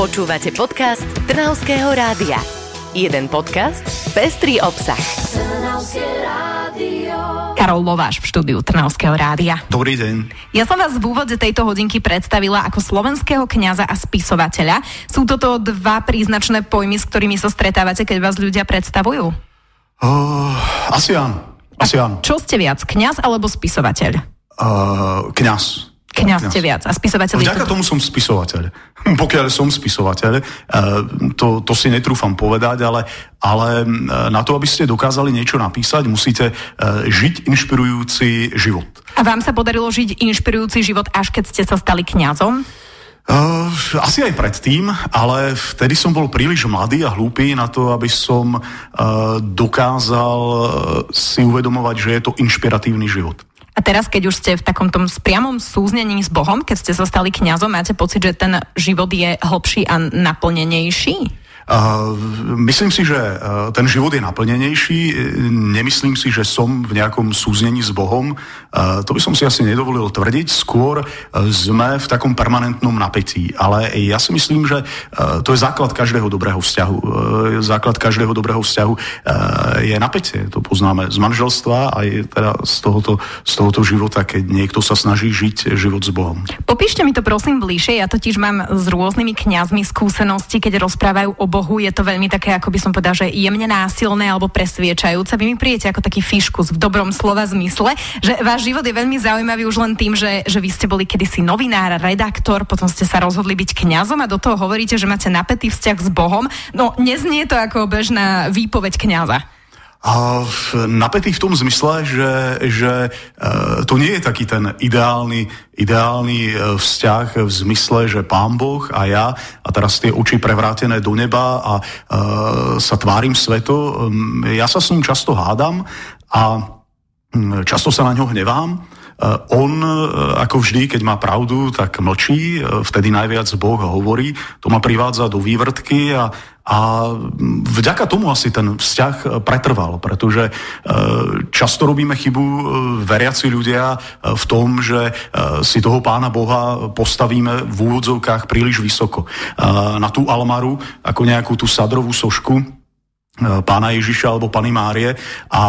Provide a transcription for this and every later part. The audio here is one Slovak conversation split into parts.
Počúvate podcast Trnavského rádia. Jeden podcast, pestrý obsah. Karol Lováš v štúdiu Trnavského rádia. Dobrý deň. Ja som vás v úvode tejto hodinky predstavila ako slovenského kňaza a spisovateľa. Sú toto dva príznačné pojmy, s ktorými sa stretávate, keď vás ľudia predstavujú? Uh, asi áno. Asi áno. Čo ste viac, kňaz alebo spisovateľ? Uh, kňaz. Kňaz ste viac a spisovateľ je Vďaka to... tomu som spisovateľ. Pokiaľ som spisovateľ, eh, to, to si netrúfam povedať, ale, ale eh, na to, aby ste dokázali niečo napísať, musíte eh, žiť inšpirujúci život. A vám sa podarilo žiť inšpirujúci život, až keď ste sa stali kňazom? Uh, asi aj predtým, ale vtedy som bol príliš mladý a hlúpy na to, aby som uh, dokázal si uvedomovať, že je to inšpiratívny život. A teraz, keď už ste v takom tom priamom súznení s Bohom, keď ste sa stali kňazom, máte pocit, že ten život je hlbší a naplnenejší? Uh, myslím si, že uh, ten život je naplnenejší. Nemyslím si, že som v nejakom súznení s Bohom. To by som si asi nedovolil tvrdiť. Skôr sme v takom permanentnom napätí. Ale ja si myslím, že to je základ každého dobrého vzťahu. Základ každého dobrého vzťahu je napätie. To poznáme z manželstva aj teda z tohoto, z tohoto života, keď niekto sa snaží žiť život s Bohom. Popíšte mi to prosím bližšie. Ja totiž mám s rôznymi kňazmi skúsenosti, keď rozprávajú o Bohu, je to veľmi také, ako by som povedal, že jemne násilné alebo presviečajúce. Vy mi prijete ako taký fiškus v dobrom slova zmysle, že váš život je veľmi zaujímavý už len tým, že, že vy ste boli kedysi novinár, redaktor, potom ste sa rozhodli byť kňazom a do toho hovoríte, že máte napätý vzťah s Bohom. No neznie to ako bežná výpoveď kňaza. A napätý v tom zmysle, že, že e, to nie je taký ten ideálny, ideálny e, vzťah v zmysle, že pán Boh a ja a teraz tie oči prevrátené do neba a e, sa tvárim sveto. Ja sa s ním často hádam a často sa na ňo hnevám. On, ako vždy, keď má pravdu, tak mlčí, vtedy najviac Boh hovorí, to ma privádza do vývrtky a, a vďaka tomu asi ten vzťah pretrval, pretože často robíme chybu veriaci ľudia v tom, že si toho pána Boha postavíme v úvodzovkách príliš vysoko. Na tú almaru, ako nejakú tú sadrovú sošku, pána Ježiša alebo Pany Márie a, a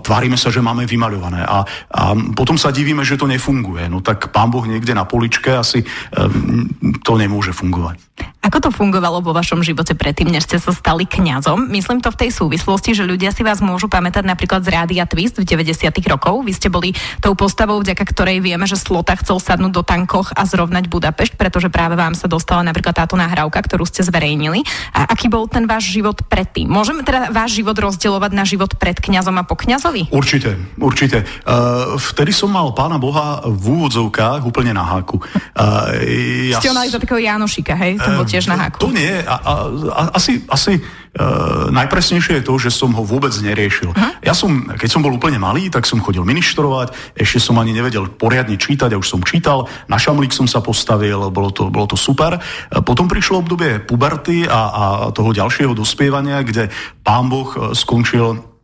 tvárime sa, že máme vymaľované. A, a potom sa divíme, že to nefunguje. No tak pán Boh niekde na poličke asi um, to nemôže fungovať. Ako to fungovalo vo vašom živote predtým, než ste sa stali kňazom? Myslím to v tej súvislosti, že ľudia si vás môžu pamätať napríklad z Rádia Twist v 90. rokov. Vy ste boli tou postavou, vďaka ktorej vieme, že Slota chcel sadnúť do tankoch a zrovnať Budapešť, pretože práve vám sa dostala napríklad táto nahrávka, ktorú ste zverejnili. A aký bol ten váš život predtým? Môžeme teda váš život rozdielovať na život pred kňazom a po kňazovi? Určite, určite. Uh, vtedy som mal pána Boha v úvodzovkách úplne na háku. Uh, ja... Ste mali za takého Janošika, hej? To uh, tiež na háku. To nie. A, a, a, asi, asi uh, najpresnejšie je to, že som ho vôbec neriešil. Uh-huh. Ja som, keď som bol úplne malý, tak som chodil ministrovať, ešte som ani nevedel poriadne čítať, a už som čítal, na šamlík som sa postavil, bolo to, bolo to super. Potom prišlo obdobie puberty a, a toho ďalšieho dospievania, kde pán Boh skončil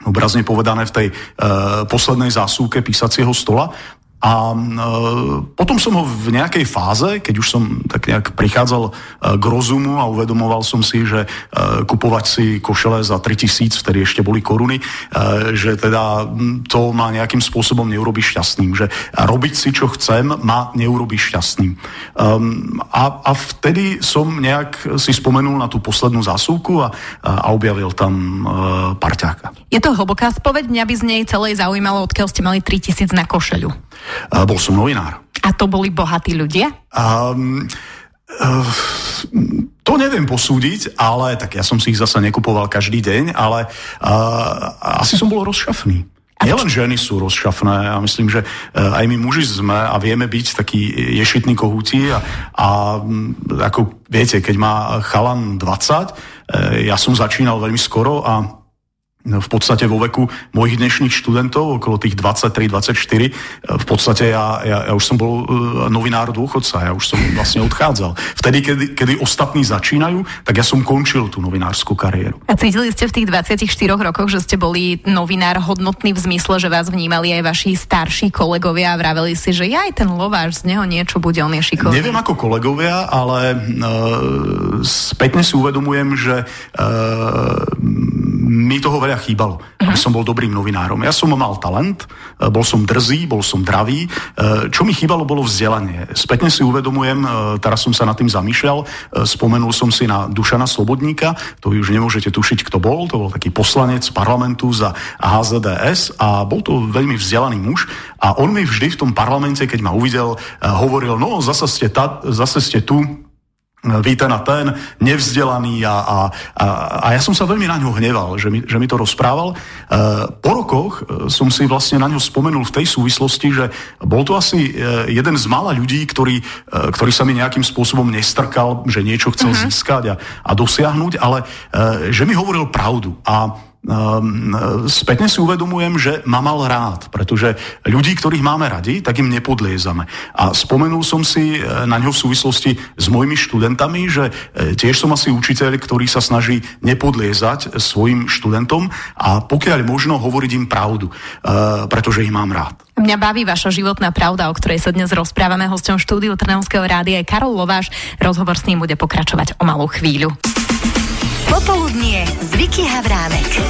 obrazne povedané v tej e, poslednej zásuvke písacieho stola. A e, potom som ho v nejakej fáze, keď už som tak nejak prichádzal e, k rozumu a uvedomoval som si, že e, kupovať si košele za 3000, vtedy ešte boli koruny, že teda to ma nejakým spôsobom neurobi šťastným, že robiť si, čo chcem, ma neurobi šťastným. Um, a, a vtedy som nejak si spomenul na tú poslednú zásuvku a, a objavil tam parťáka. Je to hlboká spoveď, mňa by z nej celej zaujímalo, odkiaľ ste mali 3000 na košeľu. Uh, bol som novinár. A to boli bohatí ľudia? Um, uh, to neviem posúdiť, ale tak ja som si ich zase nekupoval každý deň, ale uh, asi som bol rozšafný. Nielen ženy sú rozšafné a myslím, že aj my muži sme a vieme byť takí ješitní kohúti a, a ako viete, keď má chalan 20, ja som začínal veľmi skoro a v podstate vo veku mojich dnešných študentov, okolo tých 23-24, v podstate ja, ja, ja už som bol e, novinár dôchodca, ja už som vlastne odchádzal. Vtedy, kedy, kedy ostatní začínajú, tak ja som končil tú novinárskú kariéru. A cítili ste v tých 24 rokoch, že ste boli novinár hodnotný v zmysle, že vás vnímali aj vaši starší kolegovia a vraveli si, že ja aj ten lováš, z neho niečo bude, on je šikovný. Neviem ako kolegovia, ale uh, spätne si uvedomujem, že uh, mi toho veľa chýbalo, aby som bol dobrým novinárom. Ja som mal talent, e, bol som drzý, bol som dravý. E, čo mi chýbalo, bolo vzdelanie. Spätne si uvedomujem, e, teraz som sa nad tým zamýšľal, spomenul som si na Dušana Slobodníka, to vy už nemôžete tušiť, kto bol, to bol taký poslanec parlamentu za HZDS a bol to veľmi vzdelaný muž a on mi vždy v tom parlamente, keď ma uvidel, hovoril, no zase ste, ta, zase ste tu, vy ten a ten, nevzdelaný a, a, a, a ja som sa veľmi na ňo hneval, že mi, že mi to rozprával. E, po rokoch e, som si vlastne na ňo spomenul v tej súvislosti, že bol to asi e, jeden z mála ľudí, ktorý, ktorý sa mi nejakým spôsobom nestrkal, že niečo chcel uh-huh. získať a, a dosiahnuť, ale že mi hovoril pravdu. A spätne si uvedomujem, že ma mal rád, pretože ľudí, ktorých máme radi, tak im nepodliezame. A spomenul som si e, na ňo v súvislosti s mojimi študentami, že e, tiež som asi učiteľ, ktorý sa snaží nepodliezať svojim študentom a pokiaľ možno hovoriť im pravdu, e, pretože ich mám rád. Mňa baví vaša životná pravda, o ktorej sa dnes rozprávame. Hosťom štúdiu Trnavského rádia je Karol Lováš. Rozhovor s ním bude pokračovať o malú chvíľu. Popoludnie z Vicky Havránek.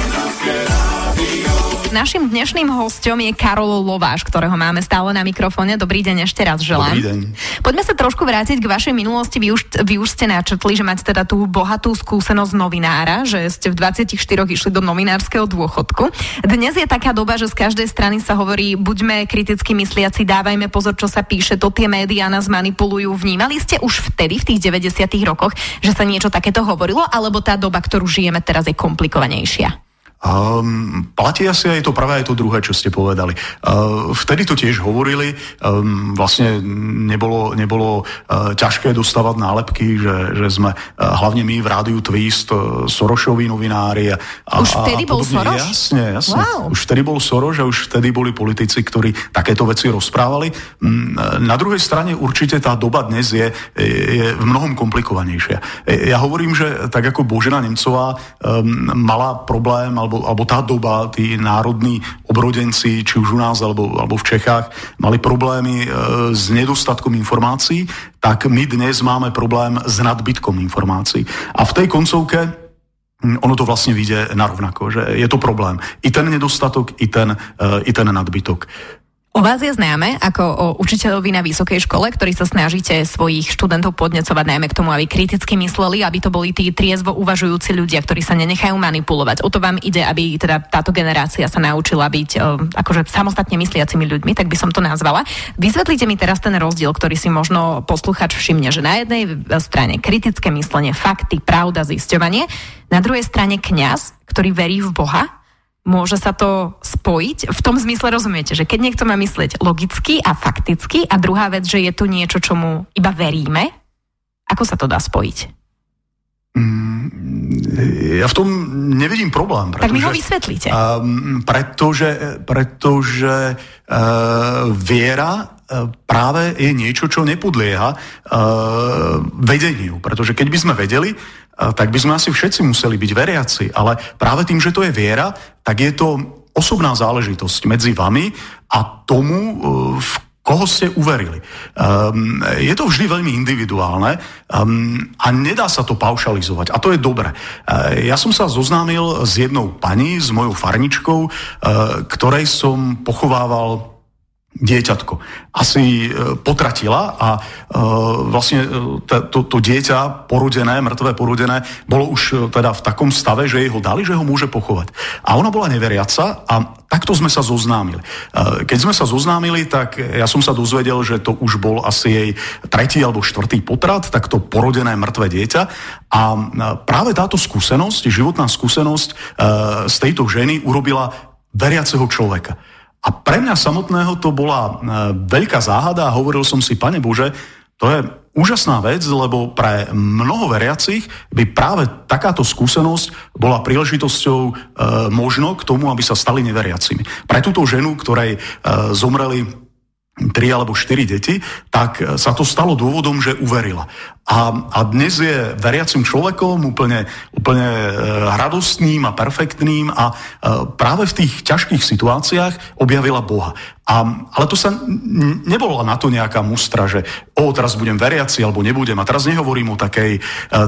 Našim dnešným hostom je Karol Lováš, ktorého máme stále na mikrofóne. Dobrý deň ešte raz želám. Dobrý deň. Poďme sa trošku vrátiť k vašej minulosti. Vy už, vy už ste načrtli, že máte teda tú bohatú skúsenosť novinára, že ste v 24 išli do novinárskeho dôchodku. Dnes je taká doba, že z každej strany sa hovorí, buďme kriticky mysliaci, dávajme pozor, čo sa píše, to tie médiá nás manipulujú. Vnímali ste už vtedy, v tých 90 rokoch, že sa niečo takéto hovorilo, alebo tá doba, ktorú žijeme teraz, je komplikovanejšia? Um, platí asi aj to prvé, aj to druhé, čo ste povedali. Uh, vtedy to tiež hovorili, um, vlastne nebolo, nebolo uh, ťažké dostávať nálepky, že, že sme uh, hlavne my v rádiu Twist, uh, Sorošoví novinári. A, už vtedy a bol Soros? Jasne, jasne. Wow. Už vtedy bol Soros a už vtedy boli politici, ktorí takéto veci rozprávali. Um, na druhej strane určite tá doba dnes je, je v mnohom komplikovanejšia. Ja hovorím, že tak ako Božena Nemcová um, mala problém, alebo, alebo tá doba, tí národní obrodenci, či už u nás alebo, alebo v Čechách, mali problémy e, s nedostatkom informácií, tak my dnes máme problém s nadbytkom informácií. A v tej koncovke hm, ono to vlastne vyjde narovnako, že je to problém. I ten nedostatok, i ten, e, i ten nadbytok. O vás je známe ako o učiteľovi na vysokej škole, ktorý sa snažíte svojich študentov podnecovať najmä k tomu, aby kriticky mysleli, aby to boli tí triezvo uvažujúci ľudia, ktorí sa nenechajú manipulovať. O to vám ide, aby teda táto generácia sa naučila byť o, akože samostatne mysliacimi ľuďmi, tak by som to nazvala. Vysvetlite mi teraz ten rozdiel, ktorý si možno posluchač všimne, že na jednej strane kritické myslenie, fakty, pravda, zisťovanie, na druhej strane kňaz, ktorý verí v Boha môže sa to spojiť? V tom zmysle rozumiete, že keď niekto má myslieť logicky a fakticky a druhá vec, že je to niečo, čomu iba veríme, ako sa to dá spojiť? Mm, ja v tom nevidím problém. Pretože, tak mi ho vysvetlíte. Um, pretože pretože uh, viera uh, práve je niečo, čo nepodlieha uh, vedeniu. Pretože keď by sme vedeli, tak by sme asi všetci museli byť veriaci. Ale práve tým, že to je viera, tak je to osobná záležitosť medzi vami a tomu, e, v koho ste uverili. Um, je to vždy veľmi individuálne um, a nedá sa to paušalizovať. A to je dobre. Uh, ja som sa zoznámil s jednou pani, s mojou farničkou, uh, ktorej som pochovával dieťatko. Asi e, potratila a e, vlastne e, to, to dieťa porodené, mŕtve porodené, bolo už teda v takom stave, že jej ho dali, že ho môže pochovať. A ona bola neveriaca a takto sme sa zoznámili. Keď sme sa zoznámili, tak ja som sa dozvedel, že to už bol asi jej tretí alebo štvrtý potrat, tak to porodené mŕtve dieťa. A práve táto skúsenosť, životná skúsenosť z tejto ženy urobila veriaceho človeka. A pre mňa samotného to bola e, veľká záhada a hovoril som si, pane Bože, to je úžasná vec, lebo pre mnoho veriacich by práve takáto skúsenosť bola príležitosťou e, možno k tomu, aby sa stali neveriacimi. Pre túto ženu, ktorej e, zomreli tri alebo štyri deti, tak sa to stalo dôvodom, že uverila. A, a dnes je veriacim človekom úplne, úplne e, radostným a perfektným a e, práve v tých ťažkých situáciách objavila Boha. A, ale to sa nebola na to nejaká mustra, že o, teraz budem veriaci alebo nebudem. A teraz nehovorím o takej e,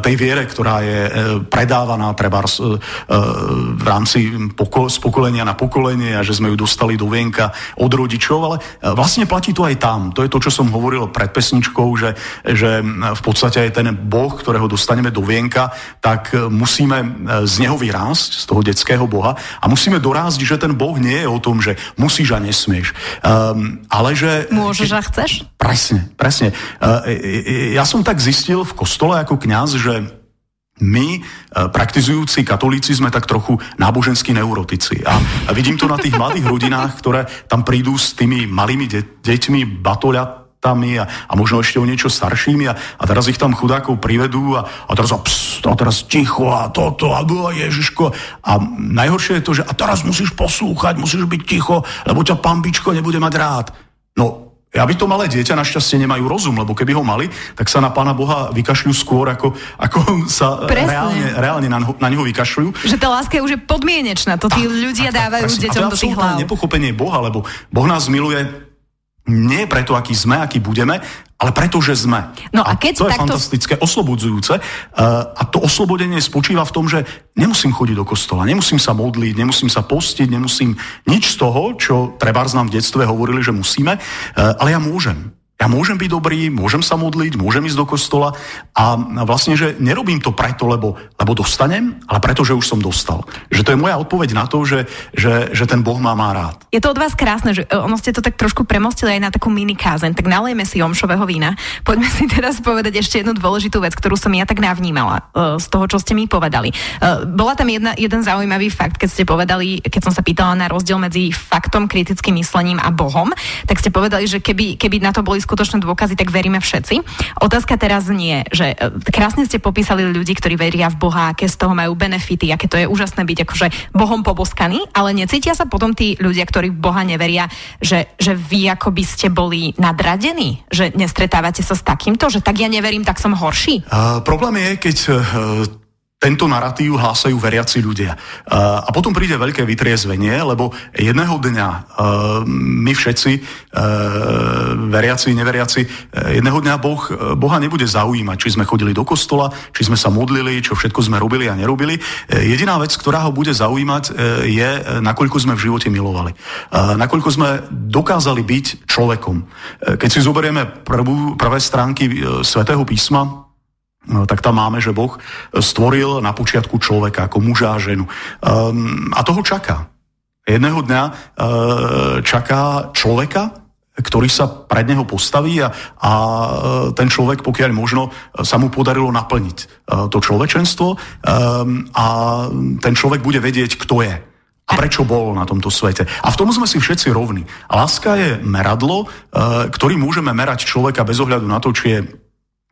tej viere, ktorá je predávaná treba v rámci poko, z pokolenia na pokolenie a že sme ju dostali do vienka od rodičov, ale vlastne platí to aj tam. To je to, čo som hovoril pred pesničkou, že, že v podstate aj ten Boh, ktorého dostaneme do vienka, tak e, musíme e, z neho vyrásť, z toho detského Boha a musíme dorásť, že ten Boh nie je o tom, že musíš a nesmieš. Um, ale že... Môžeš a chceš? Presne, presne. Uh, ja som tak zistil v kostole ako kňaz, že my, praktizujúci katolíci, sme tak trochu náboženskí neurotici. A vidím to na tých mladých rodinách, ktoré tam prídu s tými malými de- deťmi, batoľat, tami a, a možno ešte o niečo staršími a, a teraz ich tam chudákov privedú a, a teraz a, pst, a teraz ticho a toto a bo, Ježiško. A najhoršie je to, že a teraz musíš poslúchať, musíš byť ticho, lebo ťa pambičko nebude mať rád. No, aby to malé dieťa našťastie nemajú rozum, lebo keby ho mali, tak sa na Pána Boha vykašľú skôr, ako, ako sa presne. reálne, reálne na, na neho vykašľujú. Že tá láska je už podmienečná, to tí ľudia tak, dávajú tak, deťom do tých hlav. nepochopenie Boha, lebo Boh nás miluje nie preto, aký sme, aký budeme, ale preto, že sme. No a, keď to je takto... fantastické, oslobodzujúce. Uh, a to oslobodenie spočíva v tom, že nemusím chodiť do kostola, nemusím sa modliť, nemusím sa postiť, nemusím nič z toho, čo treba nám v detstve hovorili, že musíme, uh, ale ja môžem. Ja môžem byť dobrý, môžem sa modliť, môžem ísť do kostola a vlastne, že nerobím to preto, lebo, lebo dostanem, ale preto, že už som dostal. Že to je moja odpoveď na to, že, že, že ten Boh má má rád. Je to od vás krásne, že e, ono ste to tak trošku premostili aj na takú mini kázeň, tak nalejme si omšového vína. Poďme si teraz povedať ešte jednu dôležitú vec, ktorú som ja tak navnímala uh, z toho, čo ste mi povedali. Uh, bola tam jedna, jeden zaujímavý fakt, keď ste povedali, keď som sa pýtala na rozdiel medzi faktom, kritickým myslením a Bohom, tak ste povedali, že keby, keby na to boli skutočné dôkazy, tak veríme všetci. Otázka teraz nie, že e, krásne ste popísali ľudí, ktorí veria v Boha, aké z toho majú benefity, aké to je úžasné byť akože Bohom poboskaný, ale necítia sa potom tí ľudia, ktorí v Boha neveria, že, že vy ako by ste boli nadradení, že nestretávate sa s takýmto, že tak ja neverím, tak som horší? Uh, problém je, keď uh, tento narratív hlásajú veriaci ľudia. A potom príde veľké vytriezvenie, lebo jedného dňa my všetci, veriaci, neveriaci, jedného dňa boh, Boha nebude zaujímať, či sme chodili do kostola, či sme sa modlili, čo všetko sme robili a nerobili. Jediná vec, ktorá ho bude zaujímať, je, nakoľko sme v živote milovali. Nakoľko sme dokázali byť človekom. Keď si zoberieme prvú, prvé stránky Svetého písma, tak tam máme, že Boh stvoril na počiatku človeka ako muža a ženu. Um, a toho čaká. Jedného dňa uh, čaká človeka, ktorý sa pred neho postaví a, a ten človek, pokiaľ možno, sa mu podarilo naplniť uh, to človečenstvo um, a ten človek bude vedieť, kto je a prečo bol na tomto svete. A v tom sme si všetci rovní. Láska je meradlo, uh, ktorý môžeme merať človeka bez ohľadu na to, či je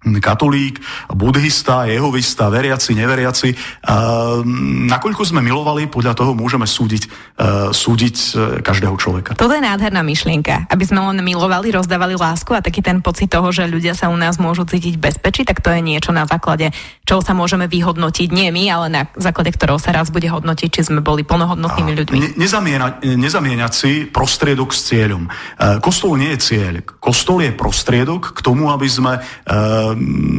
katolík, buddhista, jehovista, veriaci, neveriaci. Uh, nakoľko sme milovali, podľa toho môžeme súdiť, uh, súdiť uh, každého človeka. Toto je nádherná myšlienka. Aby sme len milovali, rozdávali lásku a taký ten pocit toho, že ľudia sa u nás môžu cítiť bezpečí, tak to je niečo na základe, čo sa môžeme vyhodnotiť. Nie my, ale na základe ktorého sa raz bude hodnotiť, či sme boli plnohodnotnými ľuďmi. Ne, nezamieňať, nezamieňať si prostriedok s cieľom. Kostol nie je cieľ. Kostol je prostriedok k tomu, aby sme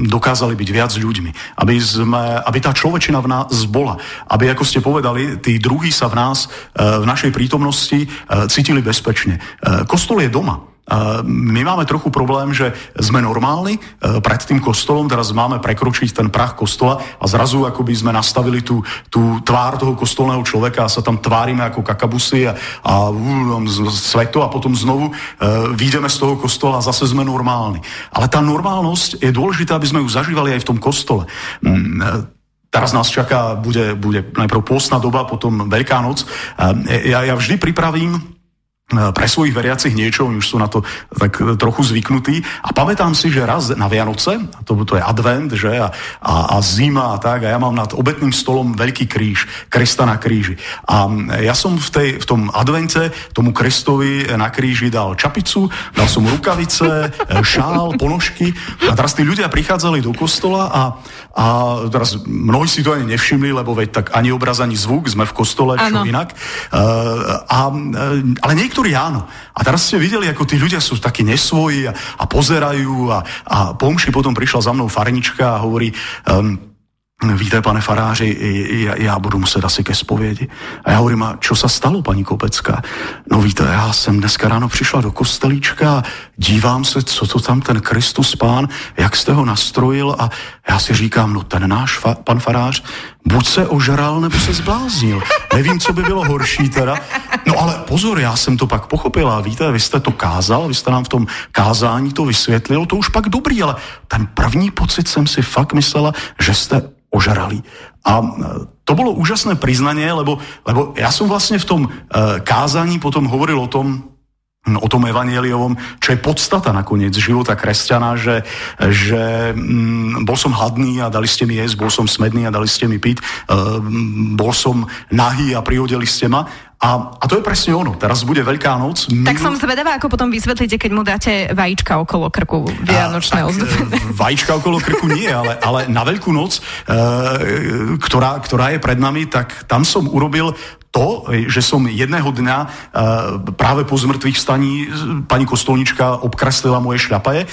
dokázali byť viac ľuďmi. Aby, sme, aby tá človečina v nás bola. Aby, ako ste povedali, tí druhí sa v nás, e, v našej prítomnosti e, cítili bezpečne. E, kostol je doma. My máme trochu problém, že sme normálni pred tým kostolom, teraz máme prekročiť ten prach kostola a zrazu akoby sme nastavili tú, tú tvár toho kostolného človeka a sa tam tvárime ako kakabusy a, a sveto a potom znovu výjdeme z toho kostola a zase sme normálni. Ale tá normálnosť je dôležitá, aby sme ju zažívali aj v tom kostole. Mm, teraz nás čaká, bude, bude najprv pôstna doba, potom Veľká noc. Ja, ja vždy pripravím pre svojich veriacich niečo, oni už sú na to tak trochu zvyknutí. A pamätám si, že raz na Vianoce, a to, to je advent, že, a, a, a zima a tak, a ja mám nad obetným stolom veľký kríž, kresta na kríži. A ja som v, tej, v tom advente tomu krestovi na kríži dal čapicu, dal som rukavice, šál, ponožky a teraz tí ľudia prichádzali do kostola a, a teraz mnohí si to ani nevšimli, lebo veď tak ani obraz, ani zvuk, sme v kostole, čo ano. inak. Uh, a, ale niekto niektorí áno. A teraz ste videli, ako tí ľudia sú takí nesvoji a, a pozerajú a, a pomši potom prišla za mnou farnička a hovorí, um, Víte, pane faráři, ja, ja budu muset asi ke spovědi. A já hovorím, a čo sa stalo, paní Kopecká? No víte, já jsem dneska ráno přišla do kostelíčka a dívám se, co to tam ten Kristus pán, jak jste ho nastrojil a já si říkám, no ten náš fa- pan farář buď se ožral, nebo se zbláznil. Nevím, co by bylo horší teda. Ale pozor, já jsem to pak pochopila. Víte, vy jste to kázal, vy jste nám v tom kázání to vysvětlil, to už pak dobrý, ale ten první pocit jsem si fakt myslela, že jste ožrali. A e, to bolo úžasné priznanie, lebo, lebo ja som vlastne v tom e, kázaní potom hovoril o tom, o tom evanieliovom, čo je podstata nakoniec života kresťana, že, že mm, bol som hladný a dali ste mi jesť, bol som smedný a dali ste mi piť, e, bol som nahý a prihodili ste ma a, a to je presne ono. Teraz bude Veľká noc. Tak som zvedavá, ako potom vysvetlíte, keď mu dáte vajíčka okolo krku vianočné ozdobené. Vajíčka okolo krku nie, ale, ale na Veľkú noc, e, ktorá, ktorá je pred nami, tak tam som urobil to, že som jedného dňa e, práve po zmrtvých vstaní pani kostolnička obkreslila moje šľapaje e,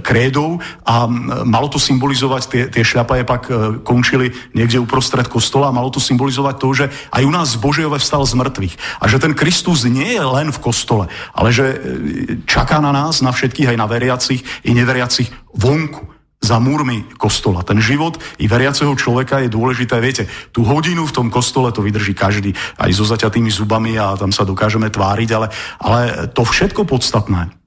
krédou a malo to symbolizovať, tie, tie šľapaje pak e, končili niekde uprostred kostola a malo to symbolizovať to, že aj u nás Božiove vstal z mŕtvych. A že ten Kristus nie je len v kostole, ale že čaká na nás, na všetkých, aj na veriacich i neveriacich vonku za múrmi kostola. Ten život i veriaceho človeka je dôležité. Viete, tú hodinu v tom kostole to vydrží každý, aj so zaťatými zubami a tam sa dokážeme tváriť, ale, ale to všetko podstatné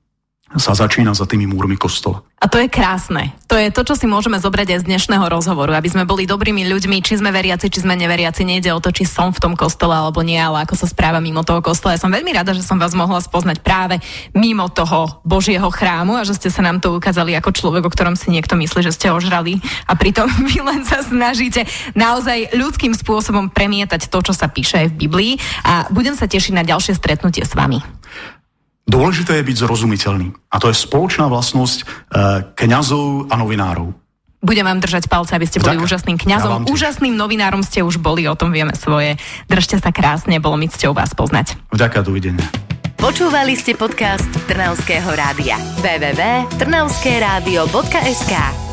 sa začína za tými múrmi kostola. A to je krásne. To je to, čo si môžeme zobrať aj z dnešného rozhovoru, aby sme boli dobrými ľuďmi, či sme veriaci, či sme neveriaci. Nejde o to, či som v tom kostole alebo nie, ale ako sa správa mimo toho kostola. Ja som veľmi rada, že som vás mohla spoznať práve mimo toho Božieho chrámu a že ste sa nám to ukázali ako človek, o ktorom si niekto myslí, že ste ožrali a pritom vy len sa snažíte naozaj ľudským spôsobom premietať to, čo sa píše aj v Biblii a budem sa tešiť na ďalšie stretnutie s vami. Dôležité je byť zrozumiteľný. A to je spoločná vlastnosť e, kňazov a novinárov. Budem vám držať palce, aby ste boli Vďaka. úžasným kňazom. Ja úžasným novinárom ste už boli, o tom vieme svoje. Držte sa krásne, bolo mi cťou vás poznať. Vďaka, dovidenia. Počúvali ste podcast Trnavského rádia. www.trnavskeradio.sk